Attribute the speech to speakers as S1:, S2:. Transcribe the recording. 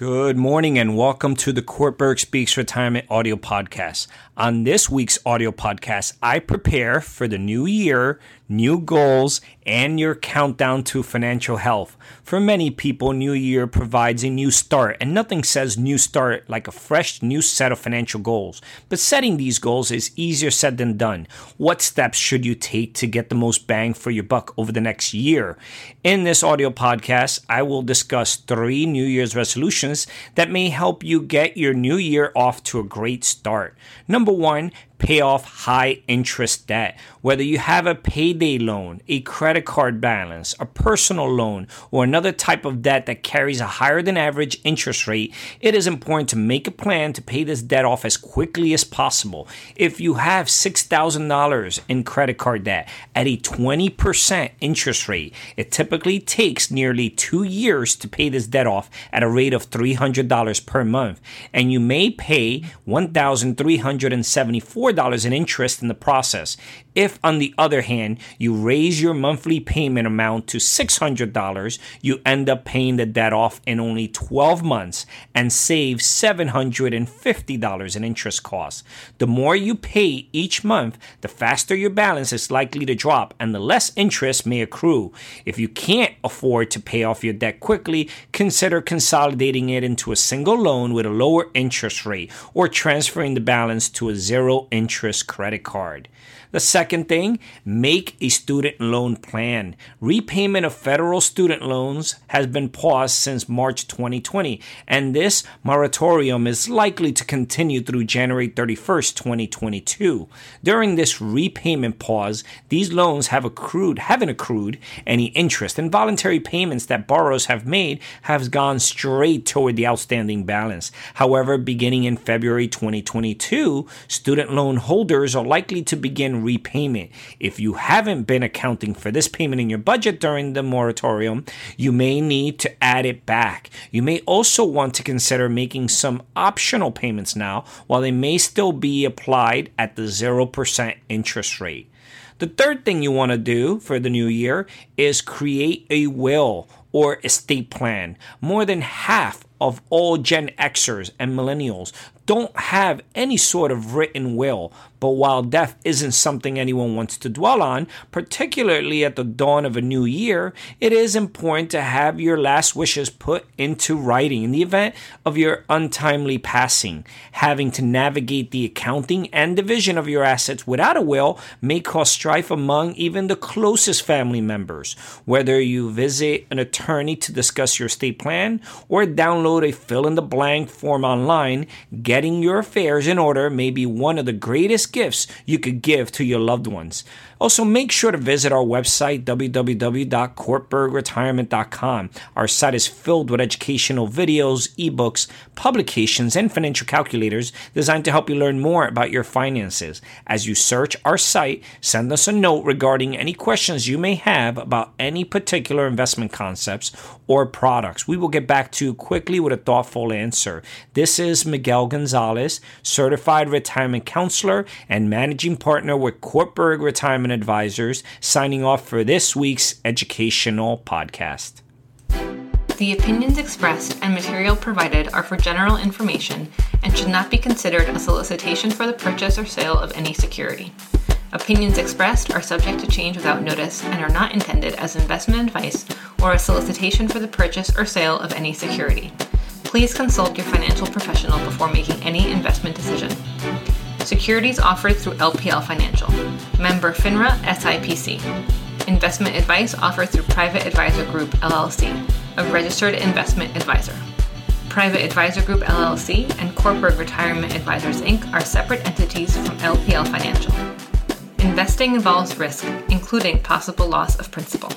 S1: Good morning and welcome to the Kortberg Speaks Retirement Audio Podcast. On this week's audio podcast, I prepare for the new year, new goals, and your countdown to financial health. For many people, New Year provides a new start, and nothing says new start like a fresh new set of financial goals. But setting these goals is easier said than done. What steps should you take to get the most bang for your buck over the next year? In this audio podcast, I will discuss three New Year's resolutions that may help you get your new year off to a great start. Number one, pay off high interest debt. Whether you have a payday loan, a credit card balance, a personal loan, or another type of debt that carries a higher than average interest rate, it is important to make a plan to pay this debt off as quickly as possible. If you have $6,000 in credit card debt at a 20% interest rate, it typically takes nearly two years to pay this debt off at a rate of $300 per month, and you may pay $1,374 $4 in interest in the process. If, on the other hand, you raise your monthly payment amount to $600, you end up paying the debt off in only 12 months and save $750 in interest costs. The more you pay each month, the faster your balance is likely to drop and the less interest may accrue. If you can't afford to pay off your debt quickly, consider consolidating it into a single loan with a lower interest rate or transferring the balance to a zero interest credit card. The second thing, make a student loan plan. Repayment of federal student loans has been paused since March 2020, and this moratorium is likely to continue through January 31st, 2022. During this repayment pause, these loans have accrued, haven't accrued any interest, and voluntary payments that borrowers have made have gone straight toward the outstanding balance. However, beginning in February 2022, student loan holders are likely to begin repayment. If you haven't been accounting for this payment in your budget during the moratorium, you may need to add it back. You may also want to consider making some optional payments now while they may still be applied at the 0% interest rate. The third thing you want to do for the new year is create a will or estate plan. More than half of all Gen Xers and millennials don't have any sort of written will. But while death isn't something anyone wants to dwell on, particularly at the dawn of a new year, it is important to have your last wishes put into writing in the event of your untimely passing. Having to navigate the accounting and division of your assets without a will may cause strife among even the closest family members. Whether you visit an attorney to discuss your estate plan or download a fill in the blank form online, getting your affairs in order may be one of the greatest gifts you could give to your loved ones. Also, make sure to visit our website, www.kortbergretirement.com. Our site is filled with educational videos, ebooks, publications, and financial calculators designed to help you learn more about your finances. As you search our site, send us a note regarding any questions you may have about any particular investment concepts or products. We will get back to you quickly with a thoughtful answer. This is Miguel Gonzalez, certified retirement counselor and managing partner with Kortberg Retirement Advisors, signing off for this week's educational podcast.
S2: The opinions expressed and material provided are for general information and should not be considered a solicitation for the purchase or sale of any security. Opinions expressed are subject to change without notice and are not intended as investment advice or a solicitation for the purchase or sale of any security. Please consult your financial professional before making any investment decision. Securities offered through LPL Financial. Member FINRA SIPC. Investment advice offered through Private Advisor Group LLC, a registered investment advisor. Private Advisor Group LLC and Kortberg Retirement Advisors Inc. are separate entities from LPL Financial. Investing involves risk, including possible loss of principal.